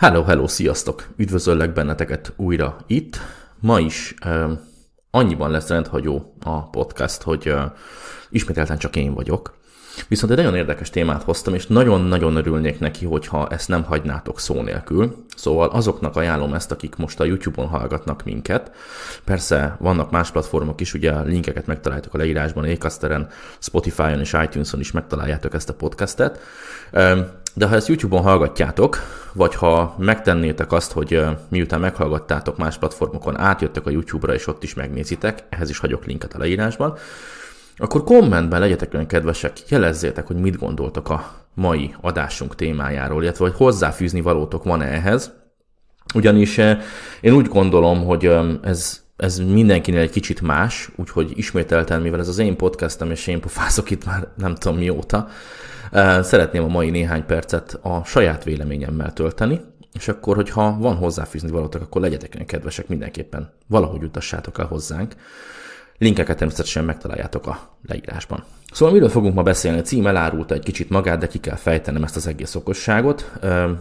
Hello, hello, sziasztok! Üdvözöllek benneteket újra itt. Ma is uh, annyiban lesz rendhagyó a podcast, hogy uh, ismételten csak én vagyok. Viszont egy nagyon érdekes témát hoztam, és nagyon-nagyon örülnék neki, hogyha ezt nem hagynátok szó nélkül. Szóval azoknak ajánlom ezt, akik most a YouTube-on hallgatnak minket. Persze vannak más platformok is, ugye linkeket megtaláljátok a leírásban, Acasteren, Spotify-on és iTunes-on is megtaláljátok ezt a podcastet. De ha ezt YouTube-on hallgatjátok, vagy ha megtennétek azt, hogy miután meghallgattátok más platformokon, átjöttek a YouTube-ra, és ott is megnézitek, ehhez is hagyok linket a leírásban, akkor kommentben legyetek olyan kedvesek, jelezzétek, hogy mit gondoltok a mai adásunk témájáról, illetve hogy hozzáfűzni valótok van-e ehhez. Ugyanis én úgy gondolom, hogy ez, ez mindenkinél egy kicsit más, úgyhogy ismételten, mivel ez az én podcastem, és én pofázok itt már nem tudom mióta, Szeretném a mai néhány percet a saját véleményemmel tölteni, és akkor, hogyha van hozzáfűzni valótok, akkor legyetek olyan kedvesek mindenképpen, valahogy utassátok el hozzánk. Linkeket természetesen megtaláljátok a leírásban. Szóval miről fogunk ma beszélni? A cím elárulta egy kicsit magát, de ki kell fejtenem ezt az egész okosságot.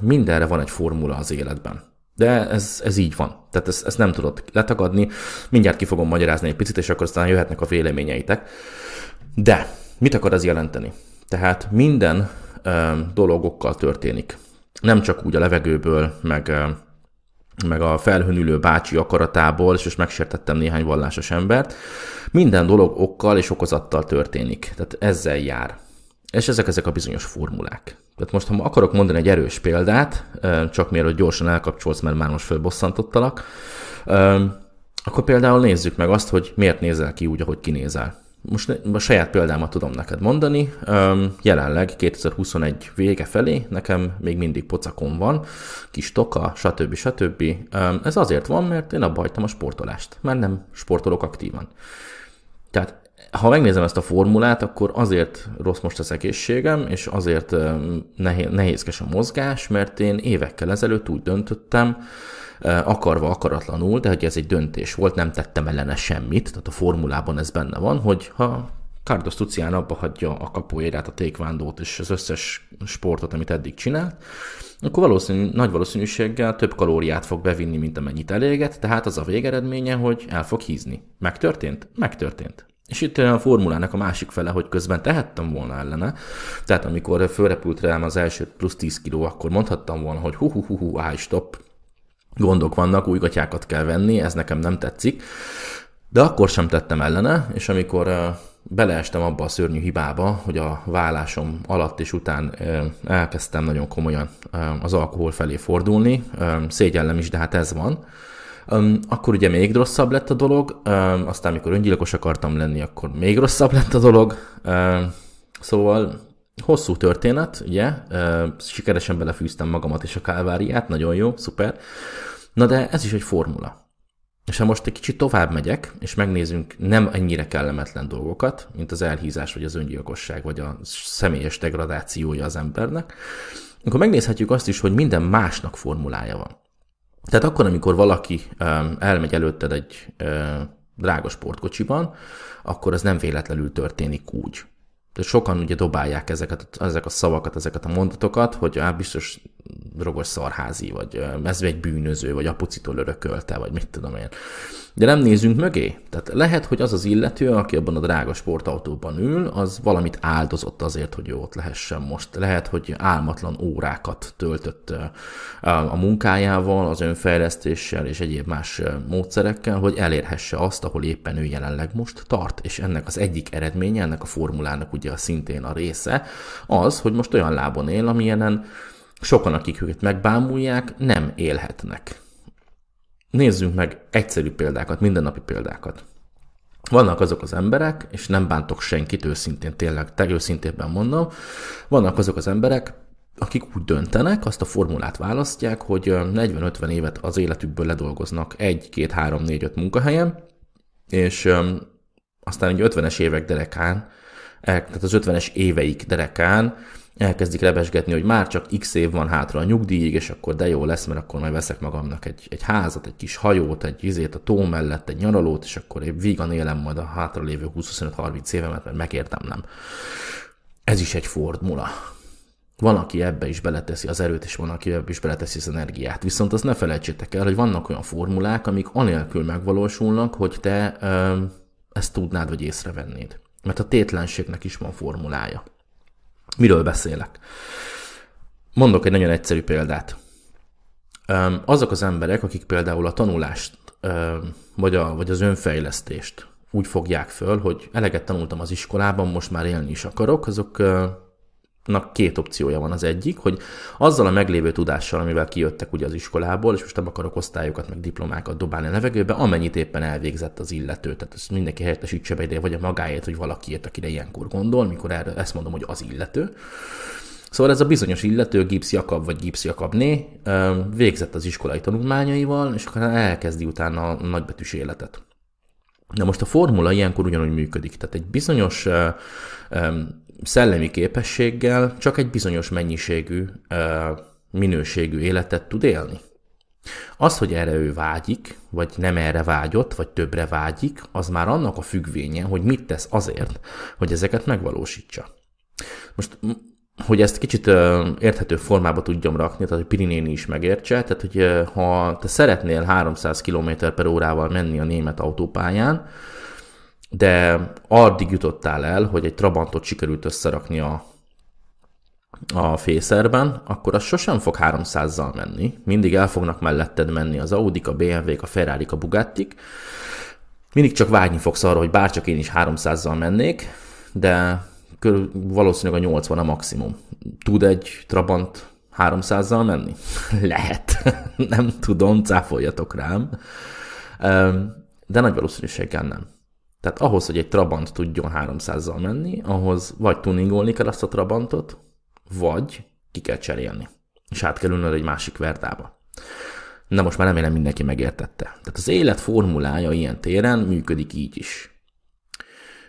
Mindenre van egy formula az életben. De ez, ez így van. Tehát ezt, ezt nem tudod letagadni. Mindjárt ki fogom magyarázni egy picit, és akkor aztán jöhetnek a véleményeitek. De mit akar ez jelenteni? Tehát minden dologokkal történik. Nem csak úgy a levegőből, meg, meg a felhőnülő bácsi akaratából, és most megsértettem néhány vallásos embert. Minden dolog okkal és okozattal történik. Tehát ezzel jár. És ezek ezek a bizonyos formulák. Tehát most, ha akarok mondani egy erős példát, csak mielőtt gyorsan elkapcsolsz, mert már most fölbosszantottalak, akkor például nézzük meg azt, hogy miért nézel ki úgy, ahogy kinézel. Most a saját példámat tudom neked mondani. Jelenleg 2021 vége felé nekem még mindig pocakom van, kis toka, stb. stb. Ez azért van, mert én abba hagytam a sportolást, mert nem sportolok aktívan. Tehát ha megnézem ezt a formulát, akkor azért rossz most az egészségem, és azért nehézkes a mozgás, mert én évekkel ezelőtt úgy döntöttem, akarva, akaratlanul, de hogy ez egy döntés volt, nem tettem ellene semmit, tehát a formulában ez benne van, hogy ha Cardos Tucián abba hagyja a kapuérát, a tékvándót és az összes sportot, amit eddig csinált, akkor valószínű, nagy valószínűséggel több kalóriát fog bevinni, mint amennyit eléget, tehát az a végeredménye, hogy el fog hízni. Megtörtént? Megtörtént. És itt a formulának a másik fele, hogy közben tehettem volna ellene. Tehát amikor fölrepült rám az első plusz 10 kiló, akkor mondhattam volna, hogy hu hu hu hu, állj, stop, gondok vannak, új gatyákat kell venni, ez nekem nem tetszik. De akkor sem tettem ellene, és amikor beleestem abba a szörnyű hibába, hogy a vállásom alatt és után elkezdtem nagyon komolyan az alkohol felé fordulni, szégyellem is, de hát ez van, akkor ugye még rosszabb lett a dolog, aztán amikor öngyilkos akartam lenni, akkor még rosszabb lett a dolog, szóval Hosszú történet, ugye, sikeresen belefűztem magamat és a kálváriát, nagyon jó, szuper. Na de ez is egy formula. És ha most egy kicsit tovább megyek, és megnézzünk nem ennyire kellemetlen dolgokat, mint az elhízás, vagy az öngyilkosság, vagy a személyes degradációja az embernek, akkor megnézhetjük azt is, hogy minden másnak formulája van. Tehát akkor, amikor valaki elmegy előtted egy drága sportkocsiban, akkor az nem véletlenül történik úgy. Tehát sokan ugye dobálják ezeket, ezek a szavakat, ezeket a mondatokat, hogy á, biztos drogos szarházi, vagy ez egy bűnöző, vagy apucitól örökölte, vagy mit tudom én. De nem nézünk mögé. Tehát lehet, hogy az az illető, aki abban a drága sportautóban ül, az valamit áldozott azért, hogy ő ott lehessen most. Lehet, hogy álmatlan órákat töltött a munkájával, az önfejlesztéssel és egyéb más módszerekkel, hogy elérhesse azt, ahol éppen ő jelenleg most tart. És ennek az egyik eredménye, ennek a formulának ugye szintén a része, az, hogy most olyan lábon él, amilyenen sokan, akik őket megbámulják, nem élhetnek. Nézzünk meg egyszerű példákat, mindennapi példákat. Vannak azok az emberek, és nem bántok senkit, őszintén, tényleg, te őszintében mondom, vannak azok az emberek, akik úgy döntenek, azt a formulát választják, hogy 40-50 évet az életükből ledolgoznak egy, két, három, négy, öt munkahelyen, és aztán egy 50-es évek derekán, tehát az 50-es éveik derekán elkezdik rebesgetni, hogy már csak x év van hátra a nyugdíjig, és akkor de jó lesz, mert akkor majd veszek magamnak egy, egy házat, egy kis hajót, egy vizét a tó mellett, egy nyaralót, és akkor én vígan élem majd a hátralévő 20-25-30 évemet, mert megértem nem. Ez is egy formula. Van, aki ebbe is beleteszi az erőt, és van, aki ebbe is beleteszi az energiát. Viszont azt ne felejtsétek el, hogy vannak olyan formulák, amik anélkül megvalósulnak, hogy te ö, ezt tudnád, vagy észrevennéd. Mert a tétlenségnek is van formulája. Miről beszélek? Mondok egy nagyon egyszerű példát. Azok az emberek, akik például a tanulást, vagy, a, vagy az önfejlesztést úgy fogják föl, hogy eleget tanultam az iskolában, most már élni is akarok, azok nak két opciója van az egyik, hogy azzal a meglévő tudással, amivel kijöttek ugye az iskolából, és most nem akarok osztályokat, meg diplomákat dobálni a levegőbe, amennyit éppen elvégzett az illető. Tehát ezt mindenki helyettesítse be ide, vagy a magáért, hogy valakiért, akire ilyenkor gondol, mikor erre ezt mondom, hogy az illető. Szóval ez a bizonyos illető, Gibbs Jakab vagy Gibbs Jakabné végzett az iskolai tanulmányaival, és akkor elkezdi utána a nagybetűs életet. Na most a formula ilyenkor ugyanúgy működik. Tehát egy bizonyos szellemi képességgel csak egy bizonyos mennyiségű, minőségű életet tud élni. Az, hogy erre ő vágyik, vagy nem erre vágyott, vagy többre vágyik, az már annak a függvénye, hogy mit tesz azért, hogy ezeket megvalósítsa. Most, hogy ezt kicsit érthető formába tudjam rakni, tehát hogy Pirinéni is megértse, tehát hogy ha te szeretnél 300 km per órával menni a német autópályán, de addig jutottál el, hogy egy Trabantot sikerült összerakni a, a fészerben, akkor az sosem fog 300-zal menni. Mindig el fognak melletted menni az Audi, a BMW, a ferrari a bugatti Mindig csak vágyni fogsz arra, hogy bárcsak én is 300-zal mennék, de körül, valószínűleg a 80 a maximum. Tud egy Trabant 300-zal menni? Lehet. Nem tudom, cáfoljatok rám. De nagy valószínűséggel nem. Tehát ahhoz, hogy egy Trabant tudjon 300-zal menni, ahhoz vagy tuningolni kell azt a Trabantot, vagy ki kell cserélni. És át kell ülnöd egy másik verdába. Na most már remélem mindenki megértette. Tehát az élet formulája ilyen téren működik így is.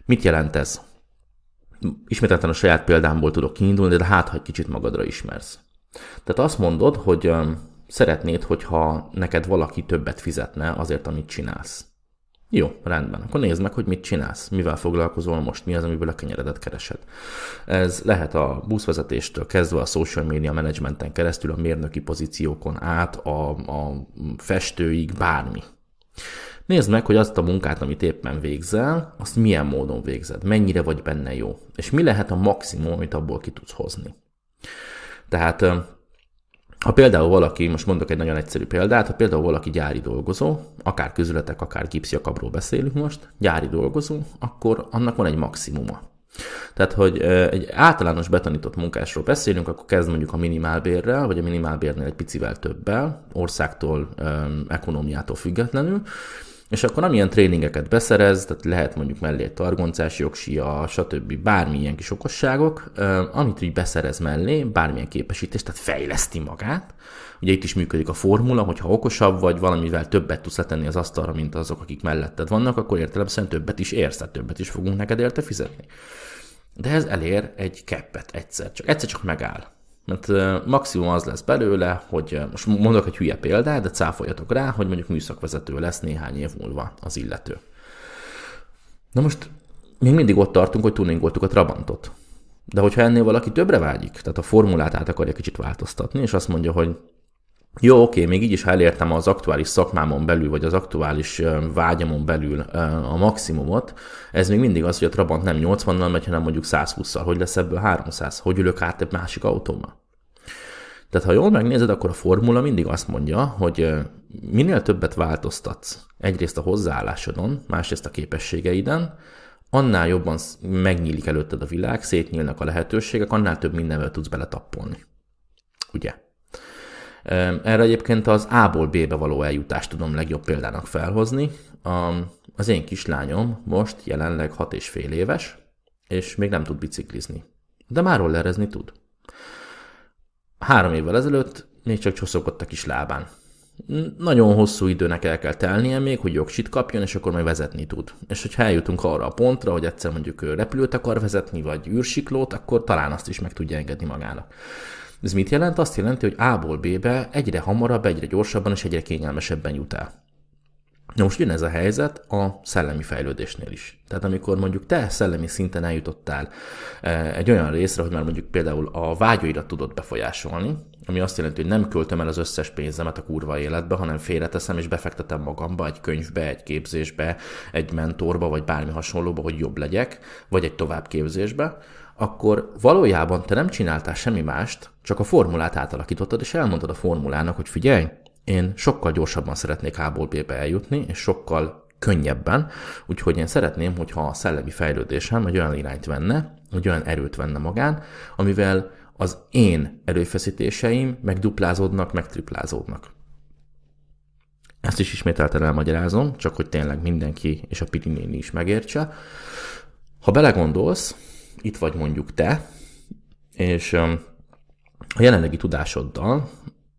Mit jelent ez? Ismételten a saját példámból tudok kiindulni, de hát, ha egy kicsit magadra ismersz. Tehát azt mondod, hogy szeretnéd, hogyha neked valaki többet fizetne azért, amit csinálsz. Jó, rendben. Akkor nézd meg, hogy mit csinálsz, mivel foglalkozol most, mi az, amiből a kenyeredet keresed. Ez lehet a buszvezetéstől kezdve a social media managementen keresztül, a mérnöki pozíciókon át, a, a festőig, bármi. Nézd meg, hogy azt a munkát, amit éppen végzel, azt milyen módon végzed, mennyire vagy benne jó, és mi lehet a maximum, amit abból ki tudsz hozni. Tehát ha például valaki, most mondok egy nagyon egyszerű példát, ha például valaki gyári dolgozó, akár közületek, akár gipszjakabról beszélünk most, gyári dolgozó, akkor annak van egy maximuma. Tehát, hogy egy általános betanított munkásról beszélünk, akkor kezd mondjuk a minimálbérrel, vagy a minimálbérnél egy picivel többel, országtól, ekonomiától függetlenül, és akkor amilyen tréningeket beszerez, tehát lehet mondjuk mellé egy targoncás jogsia, stb. bármilyen kis okosságok, amit így beszerez mellé, bármilyen képesítést, tehát fejleszti magát. Ugye itt is működik a formula, hogy ha okosabb vagy, valamivel többet tudsz letenni az asztalra, mint azok, akik melletted vannak, akkor értelemszerűen többet is érsz, tehát többet is fogunk neked érte fizetni. De ez elér egy keppet egyszer, csak egyszer csak megáll. Mert maximum az lesz belőle, hogy most mondok egy hülye példát, de cáfoljatok rá, hogy mondjuk műszakvezető lesz néhány év múlva az illető. Na most még mindig ott tartunk, hogy tuningoltuk a Trabantot. De hogyha ennél valaki többre vágyik, tehát a formulát át akarja kicsit változtatni, és azt mondja, hogy jó, oké, még így is, elértem az aktuális szakmámon belül, vagy az aktuális vágyamon belül a maximumot, ez még mindig az, hogy a Trabant nem 80-nal megy, hanem mondjuk 120-szal. Hogy lesz ebből 300? Hogy ülök át egy másik autóba? Tehát ha jól megnézed, akkor a formula mindig azt mondja, hogy minél többet változtatsz egyrészt a hozzáállásodon, másrészt a képességeiden, annál jobban megnyílik előtted a világ, szétnyílnak a lehetőségek, annál több mindenvel tudsz beletappolni. Ugye? Erre egyébként az A-ból B-be való eljutást tudom legjobb példának felhozni. Az én kislányom most jelenleg 6 és fél éves, és még nem tud biciklizni. De már rollerezni tud. Három évvel ezelőtt még csak csoszogott a kis lábán. Nagyon hosszú időnek el kell telnie még, hogy jogsit kapjon, és akkor majd vezetni tud. És hogyha eljutunk arra a pontra, hogy egyszer mondjuk ő repülőt akar vezetni, vagy űrsiklót, akkor talán azt is meg tudja engedni magának. Ez mit jelent? Azt jelenti, hogy A-ból B-be egyre hamarabb, egyre gyorsabban és egyre kényelmesebben jut el. Na most jön ez a helyzet a szellemi fejlődésnél is. Tehát amikor mondjuk te szellemi szinten eljutottál eh, egy olyan részre, hogy már mondjuk például a vágyairat tudod befolyásolni, ami azt jelenti, hogy nem költöm el az összes pénzemet a kurva életbe, hanem félreteszem és befektetem magamba egy könyvbe, egy képzésbe, egy mentorba, vagy bármi hasonlóba, hogy jobb legyek, vagy egy továbbképzésbe, akkor valójában te nem csináltál semmi mást, csak a formulát átalakítottad, és elmondtad a formulának, hogy figyelj, én sokkal gyorsabban szeretnék A-ból B-be eljutni, és sokkal könnyebben, úgyhogy én szeretném, hogyha a szellemi fejlődésem egy olyan irányt venne, egy olyan erőt venne magán, amivel az én erőfeszítéseim meg duplázódnak, meg triplázódnak. Ezt is ismételten elmagyarázom, csak hogy tényleg mindenki és a Pirinéni is megértse. Ha belegondolsz, itt vagy mondjuk te, és a jelenlegi tudásoddal,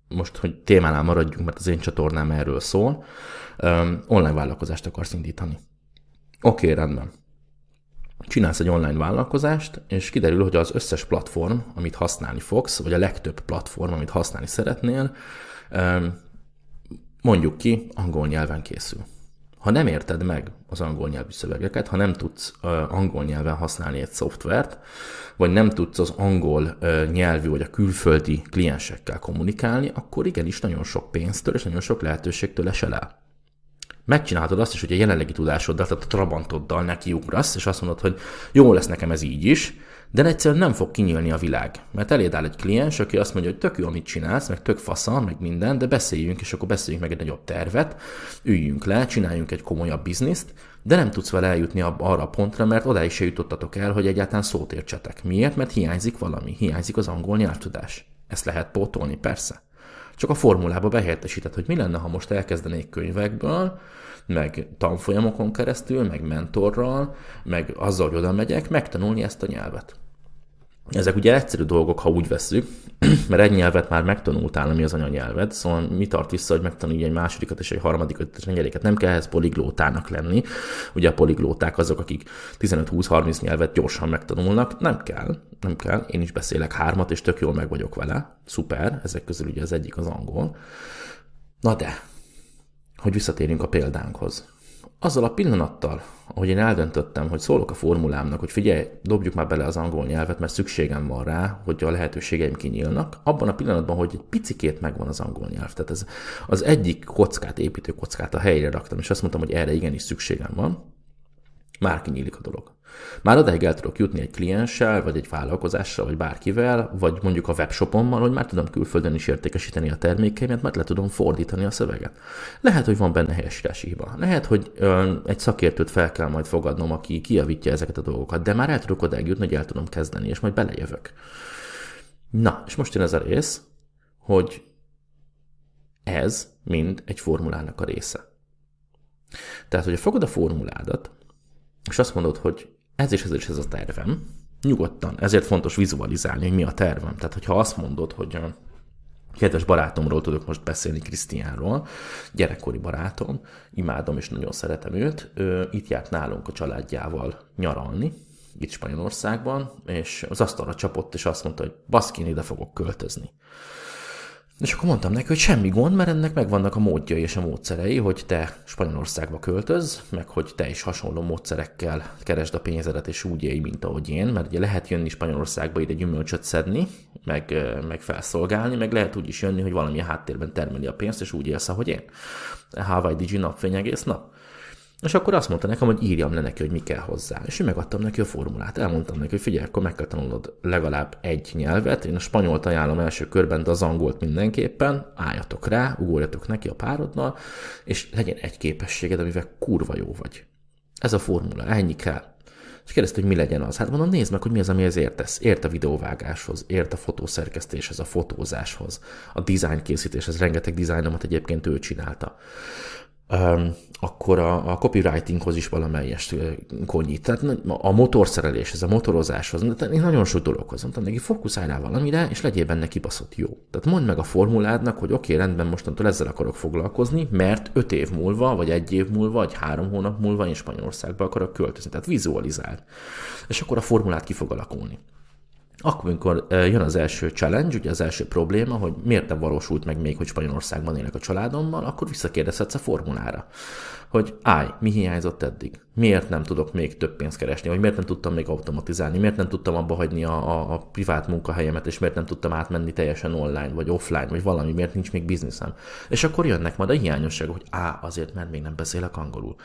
most, hogy témánál maradjunk, mert az én csatornám erről szól, online vállalkozást akarsz indítani. Oké, rendben. Csinálsz egy online vállalkozást, és kiderül, hogy az összes platform, amit használni fogsz, vagy a legtöbb platform, amit használni szeretnél, mondjuk ki, angol nyelven készül. Ha nem érted meg az angol nyelvű szövegeket, ha nem tudsz angol nyelven használni egy szoftvert, vagy nem tudsz az angol nyelvű vagy a külföldi kliensekkel kommunikálni, akkor igenis nagyon sok pénztől és nagyon sok lehetőségtől esel el. Megcsinálhatod azt is, hogy a jelenlegi tudásoddal, tehát a trabantoddal nekiugrasz, és azt mondod, hogy jó lesz nekem ez így is, de egyszerűen nem fog kinyílni a világ. Mert eléd áll egy kliens, aki azt mondja, hogy tök jó, amit csinálsz, meg tök fasza, meg minden, de beszéljünk, és akkor beszéljünk meg egy nagyobb tervet, üljünk le, csináljunk egy komolyabb bizniszt, de nem tudsz vele eljutni arra a pontra, mert odáig se jutottatok el, hogy egyáltalán szót értsetek. Miért? Mert hiányzik valami, hiányzik az angol nyelvtudás. Ezt lehet pótolni, persze. Csak a formulába behelyettesített, hogy mi lenne, ha most elkezdenék könyvekből, meg tanfolyamokon keresztül, meg mentorral, meg azzal, hogy oda megyek, megtanulni ezt a nyelvet. Ezek ugye egyszerű dolgok, ha úgy veszük, mert egy nyelvet már megtanultál, ami az anyanyelved, szóval mi tart vissza, hogy megtanulj egy másodikat és egy harmadikat és egy negyediket. Nem kell ehhez poliglótának lenni. Ugye a poliglóták azok, akik 15-20-30 nyelvet gyorsan megtanulnak. Nem kell, nem kell. Én is beszélek hármat, és tök jól meg vagyok vele. Szuper, ezek közül ugye az egyik az angol. Na de, hogy visszatérjünk a példánkhoz. Azzal a pillanattal, ahogy én eldöntöttem, hogy szólok a formulámnak, hogy figyelj, dobjuk már bele az angol nyelvet, mert szükségem van rá, hogy a lehetőségeim kinyílnak, abban a pillanatban, hogy egy picikét megvan az angol nyelv. Tehát ez az egyik kockát, építő kockát a helyre raktam, és azt mondtam, hogy erre igenis szükségem van, már kinyílik a dolog. Már odáig el tudok jutni egy klienssel, vagy egy vállalkozással, vagy bárkivel, vagy mondjuk a webshopommal, hogy már tudom külföldön is értékesíteni a termékeimet, mert le tudom fordítani a szöveget. Lehet, hogy van benne helyesírási hiba. Lehet, hogy ö, egy szakértőt fel kell majd fogadnom, aki kijavítja ezeket a dolgokat, de már el tudok odáig jutni, hogy el tudom kezdeni, és majd belejövök. Na, és most jön ez a rész, hogy ez mind egy formulának a része. Tehát, hogy fogod a formuládat, és azt mondod, hogy ez és ez és ez a tervem, nyugodtan, ezért fontos vizualizálni, hogy mi a tervem. Tehát, hogyha azt mondod, hogy a kedves barátomról tudok most beszélni, Krisztiánról, gyerekkori barátom, imádom és nagyon szeretem őt, ő itt járt nálunk a családjával nyaralni, itt Spanyolországban, és az asztalra csapott, és azt mondta, hogy baszkin, ide fogok költözni. És akkor mondtam neki, hogy semmi gond, mert ennek megvannak a módjai és a módszerei, hogy te Spanyolországba költöz, meg hogy te is hasonló módszerekkel keresd a pénzedet, és úgy élj, mint ahogy én, mert ugye lehet jönni Spanyolországba ide gyümölcsöt szedni, meg, meg felszolgálni, meg lehet úgy is jönni, hogy valami a háttérben termeli a pénzt, és úgy élsz, ahogy én. Hawaii Digi napfény egész nap. És akkor azt mondta nekem, hogy írjam le neki, hogy mi kell hozzá. És én megadtam neki a formulát. Elmondtam neki, hogy figyelj, akkor meg kell tanulnod legalább egy nyelvet. Én a spanyolt ajánlom első körben, de az angolt mindenképpen. Álljatok rá, ugorjatok neki a párodnal, és legyen egy képességed, amivel kurva jó vagy. Ez a formula, ennyi kell. És kérdezte, hogy mi legyen az. Hát mondom, nézd meg, hogy mi az, amihez értesz. Ért a videóvágáshoz, ért a fotószerkesztéshez, a fotózáshoz, a design készítéshez. Rengeteg dizájnomat egyébként ő csinálta akkor a, a copywritinghoz is valamelyest konyít. Tehát a motorszereléshez, a motorozáshoz, tehát én nagyon sok dologhoz mondtam neki, fókuszáljál valamire, és legyél benne kibaszott jó. Tehát mondd meg a formuládnak, hogy oké, okay, rendben, mostantól ezzel akarok foglalkozni, mert öt év múlva, vagy egy év múlva, vagy három hónap múlva én Spanyolországba akarok költözni. Tehát vizualizáld. És akkor a formulát ki fog alakulni. Akkor, amikor jön az első challenge, ugye az első probléma, hogy miért nem valósult meg még, hogy Spanyolországban élek a családommal, akkor visszakérdezhetsz a formulára hogy állj, mi hiányzott eddig? Miért nem tudok még több pénzt keresni? Vagy miért nem tudtam még automatizálni? Miért nem tudtam abba hagyni a, a, a privát munkahelyemet, és miért nem tudtam átmenni teljesen online, vagy offline, vagy valami, miért nincs még bizniszem? És akkor jönnek majd a hiányosságok, hogy A, azért, mert még nem beszélek angolul.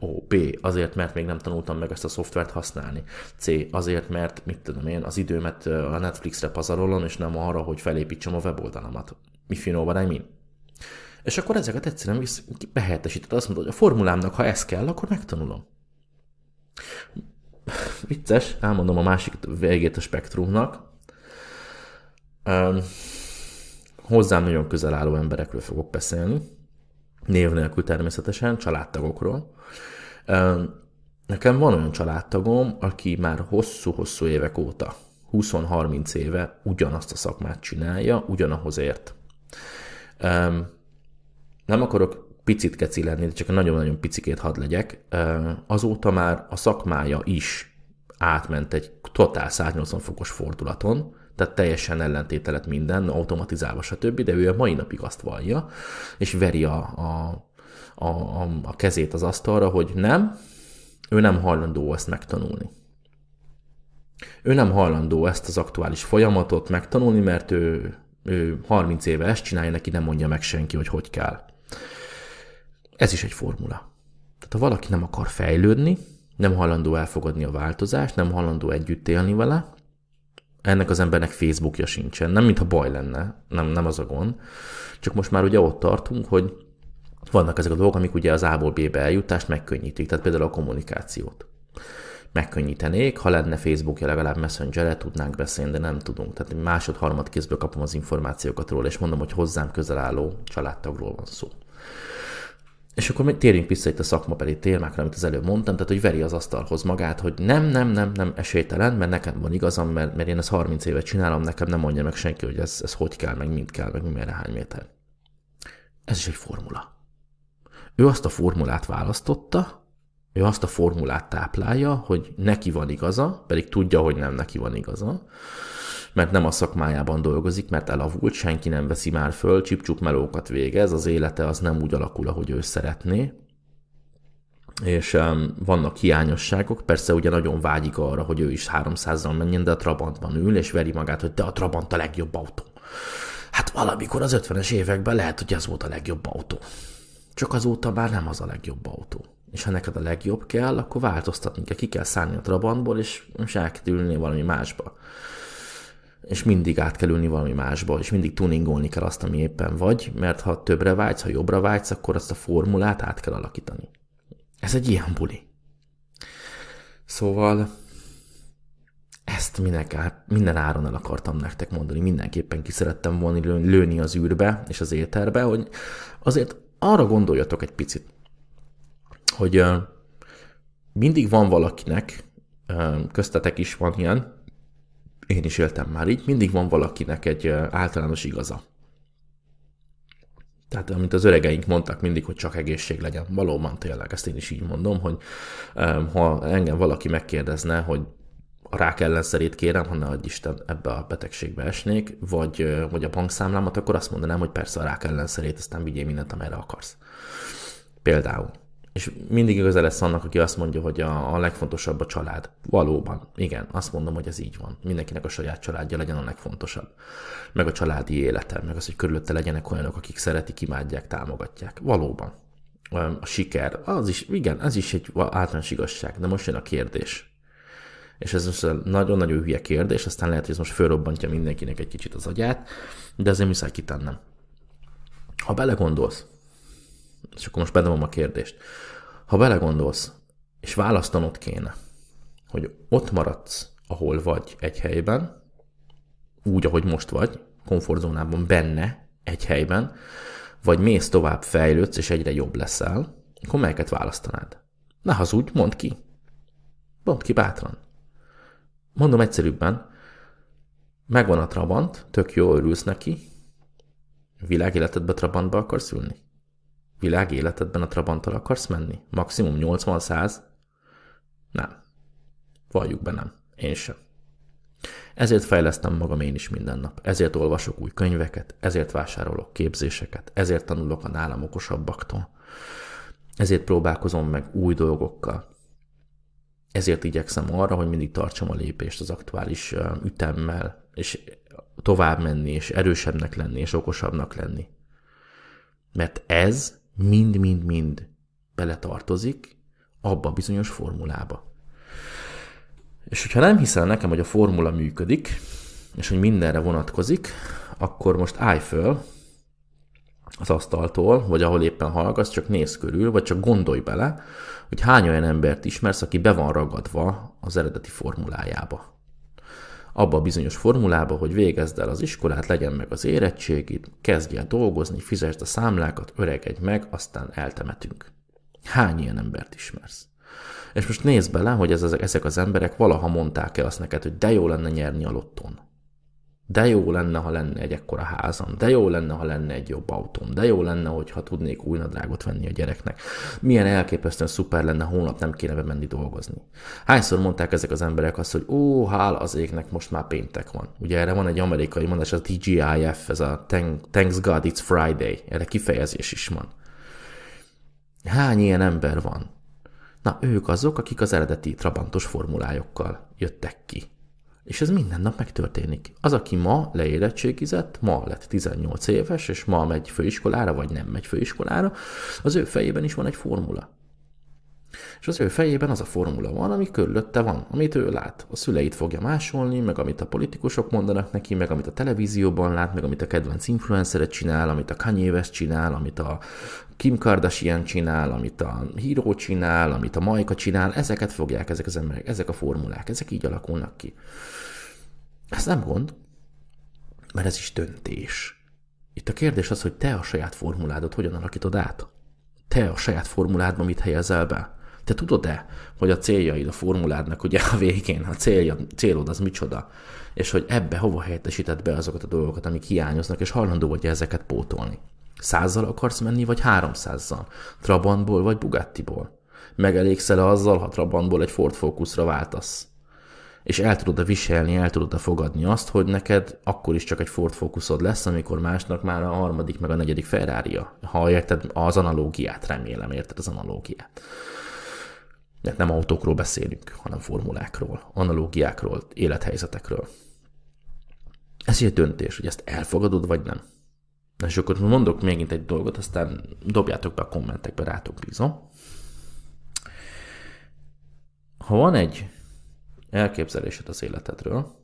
Ó, B, azért, mert még nem tanultam meg ezt a szoftvert használni. C, azért, mert, mit tudom én, az időmet a Netflixre pazarolom, és nem arra, hogy felépítsem a weboldalamat. You know what I mean. És akkor ezeket egyszerűen visz, behelyettesíted. Azt mondod, hogy a formulámnak, ha ez kell, akkor megtanulom. Vicces, elmondom a másik végét a spektrumnak. Um, hozzám nagyon közel álló emberekről fogok beszélni, név nélkül természetesen, családtagokról. Um, nekem van olyan családtagom, aki már hosszú-hosszú évek óta, 20-30 éve ugyanazt a szakmát csinálja, ugyanahoz ért. Nem akarok picit keci lenni, de csak nagyon-nagyon picikét hadd legyek, azóta már a szakmája is átment egy totál 180 fokos fordulaton, tehát teljesen ellentételet minden, automatizálva, stb., de ő a mai napig azt vallja, és veri a, a, a, a kezét az asztalra, hogy nem, ő nem hajlandó ezt megtanulni. Ő nem hajlandó ezt az aktuális folyamatot megtanulni, mert ő, ő 30 éve ezt csinálja, neki nem mondja meg senki, hogy hogy kell. Ez is egy formula. Tehát ha valaki nem akar fejlődni, nem hajlandó elfogadni a változást, nem hajlandó együtt élni vele, ennek az embernek Facebookja sincsen. Nem mintha baj lenne, nem, nem az a gond. Csak most már ugye ott tartunk, hogy vannak ezek a dolgok, amik ugye az A-ból B-be eljutást megkönnyítik, tehát például a kommunikációt. Megkönnyítenék, ha lenne Facebookja, legalább Messenger-e tudnánk beszélni, de nem tudunk. Tehát másod-harmad kézből kapom az információkat róla, és mondom, hogy hozzám közel álló családtagról van szó. És akkor térjünk vissza itt a szakmabeli témákra, amit az előbb mondtam, tehát hogy veri az asztalhoz magát, hogy nem, nem, nem, nem, esélytelen, mert nekem van igazam, mert, mert én ezt 30 évet csinálom, nekem nem mondja meg senki, hogy ez, ez hogy kell, meg mint kell, meg mi hány méter. Ez is egy formula. Ő azt a formulát választotta, ő azt a formulát táplálja, hogy neki van igaza, pedig tudja, hogy nem neki van igaza, mert nem a szakmájában dolgozik, mert elavult, senki nem veszi már föl, csipcsup melókat végez, az élete az nem úgy alakul, ahogy ő szeretné, és um, vannak hiányosságok, persze ugye nagyon vágyik arra, hogy ő is 300-zal menjen, de a Trabantban ül, és veri magát, hogy de a Trabant a legjobb autó. Hát valamikor az 50-es években lehet, hogy ez volt a legjobb autó. Csak azóta már nem az a legjobb autó. És ha neked a legjobb kell, akkor változtatni kell, ki kell szállni a Trabantból, és, és el kell ülni valami másba és mindig át kell ülni valami másba, és mindig tuningolni kell azt, ami éppen vagy, mert ha többre vágysz, ha jobbra vágysz, akkor azt a formulát át kell alakítani. Ez egy ilyen buli. Szóval ezt minden, minden áron el akartam nektek mondani, mindenképpen ki szerettem volna lőni az űrbe és az éterbe, hogy azért arra gondoljatok egy picit, hogy mindig van valakinek, köztetek is van ilyen, én is éltem már így, mindig van valakinek egy általános igaza. Tehát, amit az öregeink mondtak mindig, hogy csak egészség legyen. Valóban tényleg, ezt én is így mondom, hogy ha engem valaki megkérdezne, hogy a rák ellenszerét kérem, ha ne adj Isten ebbe a betegségbe esnék, vagy, vagy a bankszámlámat, akkor azt mondanám, hogy persze a rák ellenszerét, aztán vigyél mindent, amelyre akarsz. Például. És mindig igaza lesz annak, aki azt mondja, hogy a, a legfontosabb a család. Valóban, igen, azt mondom, hogy ez így van. Mindenkinek a saját családja legyen a legfontosabb. Meg a családi élete, meg az, hogy körülötte legyenek olyanok, akik szeretik, imádják, támogatják. Valóban. A siker, az is, igen, ez is egy általános igazság, de most jön a kérdés. És ez most nagyon-nagyon hülye kérdés, aztán lehet, hogy ez most fölrobbantja mindenkinek egy kicsit az agyát, de azért muszáj kitennem. Ha belegondolsz, és akkor most bedobom a kérdést. Ha belegondolsz, és választanod kéne, hogy ott maradsz, ahol vagy egy helyben, úgy, ahogy most vagy, komfortzónában benne, egy helyben, vagy mész tovább, fejlődsz, és egyre jobb leszel, akkor melyiket választanád? Ne hazudj, mondd ki. Mondd ki bátran. Mondom egyszerűbben, megvan a Trabant, tök jó, örülsz neki, világéletedbe Trabantba akarsz ülni? Világ életedben a Trabanttal akarsz menni? Maximum 80-100? Nem. Valljuk be nem. Én sem. Ezért fejlesztem magam én is minden nap, ezért olvasok új könyveket, ezért vásárolok képzéseket, ezért tanulok a nálam okosabbaktól, ezért próbálkozom meg új dolgokkal, ezért igyekszem arra, hogy mindig tartsam a lépést az aktuális ütemmel, és tovább menni, és erősebbnek lenni, és okosabbnak lenni. Mert ez mind-mind-mind beletartozik abba a bizonyos formulába. És hogyha nem hiszel nekem, hogy a formula működik, és hogy mindenre vonatkozik, akkor most állj föl az asztaltól, vagy ahol éppen hallgatsz, csak nézz körül, vagy csak gondolj bele, hogy hány olyan embert ismersz, aki be van ragadva az eredeti formulájába. Abba a bizonyos formulába, hogy végezd el az iskolát, legyen meg az érettségid, kezdj el dolgozni, fizesd a számlákat, öregedj meg, aztán eltemetünk. Hány ilyen embert ismersz? És most nézd bele, hogy ez, ezek az emberek valaha mondták-e azt neked, hogy de jó lenne nyerni a lotton. De jó lenne, ha lenne egy ekkora házam, de jó lenne, ha lenne egy jobb autóm, de jó lenne, hogyha tudnék új nadrágot venni a gyereknek. Milyen elképesztően szuper lenne, holnap nem kéne bemenni dolgozni. Hányszor mondták ezek az emberek azt, hogy ó, hál az égnek, most már péntek van. Ugye erre van egy amerikai mondás, a TGIF, ez a Thanks God It's Friday, erre kifejezés is van. Hány ilyen ember van? Na, ők azok, akik az eredeti trabantos formulájokkal jöttek ki. És ez minden nap megtörténik. Az, aki ma leérettségizett, ma lett 18 éves, és ma megy főiskolára, vagy nem megy főiskolára, az ő fejében is van egy formula. És az ő fejében az a formula van, ami körülötte van, amit ő lát. A szüleit fogja másolni, meg amit a politikusok mondanak neki, meg amit a televízióban lát, meg amit a kedvenc influenceret csinál, amit a Kanye West csinál, amit a Kim Kardashian csinál, amit a Hiro csinál, amit a Majka csinál, ezeket fogják ezek az emberek, ezek a formulák, ezek így alakulnak ki. Ez nem gond, mert ez is döntés. Itt a kérdés az, hogy te a saját formuládot hogyan alakítod át. Te a saját formuládban mit helyezel be. Te tudod-e, hogy a céljaid a formuládnak ugye a végén, a célja, célod az micsoda, és hogy ebbe hova helyettesíted be azokat a dolgokat, amik hiányoznak, és hajlandó vagy ezeket pótolni. Százzal akarsz menni, vagy háromszázzal? Trabantból, vagy Bugattiból? Megelégszel azzal, ha Trabantból egy Ford Focusra váltasz? És el tudod-e viselni, el tudod-e fogadni azt, hogy neked akkor is csak egy Ford Focusod lesz, amikor másnak már a harmadik, meg a negyedik ferrari -a. Ha érted az analógiát, remélem érted az analógiát. Mert nem autókról beszélünk, hanem formulákról, analógiákról, élethelyzetekről. Ez egy döntés, hogy ezt elfogadod, vagy nem. És akkor mondok még egy dolgot, aztán dobjátok be a kommentekbe, rátok bízom. Ha van egy elképzelésed az életedről,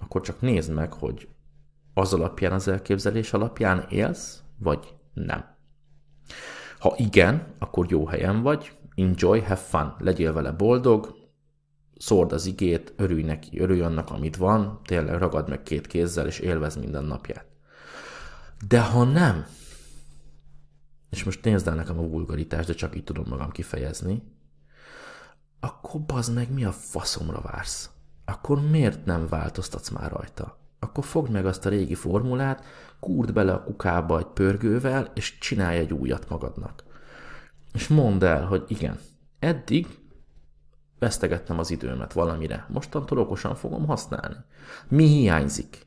akkor csak nézd meg, hogy az alapján, az elképzelés alapján élsz, vagy nem. Ha igen, akkor jó helyen vagy, enjoy, have fun, legyél vele boldog, szórd az igét, örülj neki, örülj annak, amit van, tényleg ragad meg két kézzel, és élvez minden napját. De ha nem, és most nézd el nekem a vulgaritás, de csak így tudom magam kifejezni, akkor bazd meg, mi a faszomra vársz? Akkor miért nem változtatsz már rajta? Akkor fogd meg azt a régi formulát, kurd bele a kukába egy pörgővel, és csinálj egy újat magadnak. És mondd el, hogy igen, eddig vesztegettem az időmet valamire, mostantól okosan fogom használni. Mi hiányzik?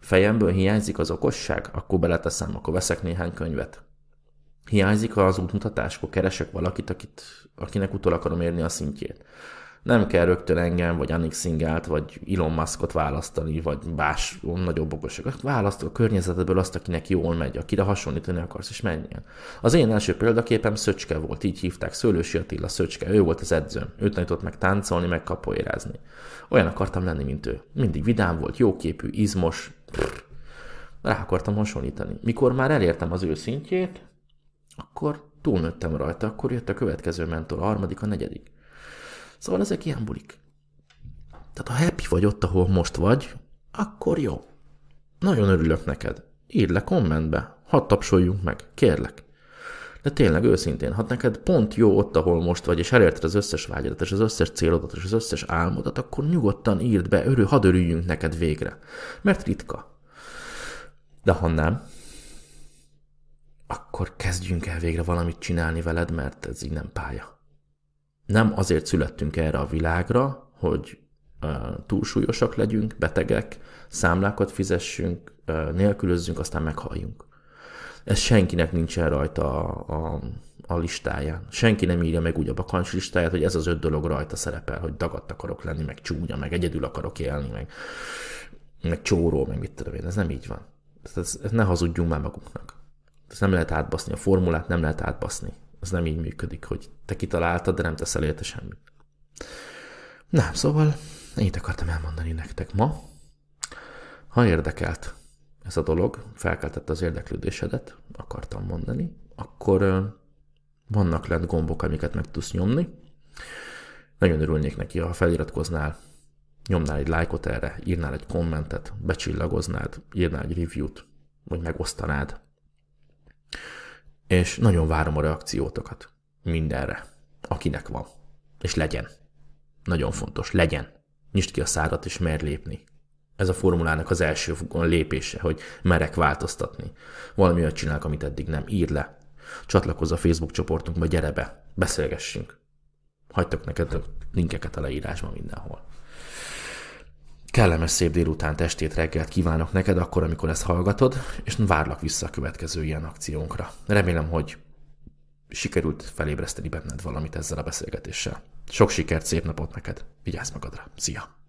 Fejemből hiányzik az okosság? Akkor beleteszem, akkor veszek néhány könyvet. Hiányzik az útmutatás, akkor keresek valakit, akit, akinek utol akarom érni a szintjét. Nem kell rögtön engem, vagy Anik Singát, vagy Elon Muskot választani, vagy más nagyobb okosokat. Választ a környezetedből azt, akinek jól megy, akire hasonlítani akarsz, és menjen. Az én első példaképem Szöcske volt, így hívták, Szőlősi Attila Szöcske, ő volt az edzőm. Őt tanított meg táncolni, meg kapoérázni. Olyan akartam lenni, mint ő. Mindig vidám volt, jóképű, izmos, pff, rá akartam hasonlítani. Mikor már elértem az ő szintjét, akkor túlnőttem rajta, akkor jött a következő mentor, a harmadik, a negyedik. Szóval ezek ilyen bulik. Tehát ha happy vagy ott, ahol most vagy, akkor jó. Nagyon örülök neked. Írd le kommentbe, hadd tapsoljunk meg, kérlek. De tényleg őszintén, ha neked pont jó ott, ahol most vagy, és elérted az összes vágyadat, és az összes célodat, és az összes álmodat, akkor nyugodtan írd be, örül, hadd örüljünk neked végre. Mert ritka. De ha nem, akkor kezdjünk el végre valamit csinálni veled, mert ez így nem pálya. Nem azért születtünk erre a világra, hogy túlsúlyosak legyünk, betegek, számlákat fizessünk, nélkülözzünk, aztán meghaljunk. Ez senkinek nincsen rajta a, a, a listáján. Senki nem írja meg úgy a bakancs listáját, hogy ez az öt dolog rajta szerepel, hogy dagadt akarok lenni, meg csúnya, meg egyedül akarok élni, meg, meg csóró, meg mit tudom én. Ez nem így van. Ez, ez, ez ne hazudjunk már magunknak. Ez nem lehet átbaszni. A formulát nem lehet átbaszni. Ez nem így működik, hogy te kitaláltad, de nem teszel érte semmit. Nem, szóval ennyit akartam elmondani nektek ma. Ha érdekelt ez a dolog, felkeltette az érdeklődésedet, akartam mondani, akkor vannak lent gombok, amiket meg tudsz nyomni. Nagyon örülnék neki, ha feliratkoznál, nyomnál egy lájkot erre, írnál egy kommentet, becsillagoznád, írnál egy review-t, vagy megosztanád. És nagyon várom a reakciótokat mindenre, akinek van. És legyen. Nagyon fontos, legyen. Nyisd ki a szárat, és mer lépni. Ez a formulának az első lépése, hogy merek változtatni. Valami olyat csinálok, amit eddig nem. Írd le. Csatlakozz a Facebook csoportunkba, gyere be. Beszélgessünk. Hagytok neked a linkeket a leírásban mindenhol. Kellemes szép délután, testét, reggelt kívánok neked akkor, amikor ezt hallgatod, és várlak vissza a következő ilyen akciónkra. Remélem, hogy sikerült felébreszteni benned valamit ezzel a beszélgetéssel. Sok sikert, szép napot neked. Vigyázz magadra. Szia!